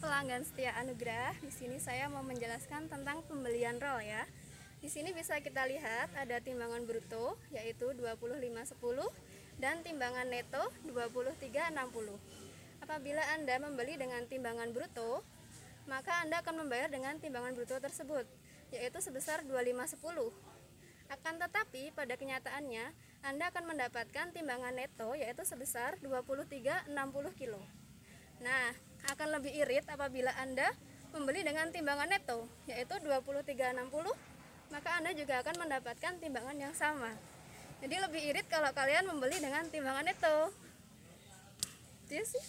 Pelanggan setia Anugrah, di sini saya mau menjelaskan tentang pembelian roll ya. Di sini bisa kita lihat ada timbangan bruto yaitu 2510 dan timbangan neto 2360. Apabila Anda membeli dengan timbangan bruto, maka Anda akan membayar dengan timbangan bruto tersebut yaitu sebesar 2510. Akan tetapi pada kenyataannya Anda akan mendapatkan timbangan neto yaitu sebesar 2360 kg. Nah, lebih irit apabila Anda membeli dengan timbangan neto yaitu 2360 maka Anda juga akan mendapatkan timbangan yang sama. Jadi lebih irit kalau kalian membeli dengan timbangan neto. Itu sih.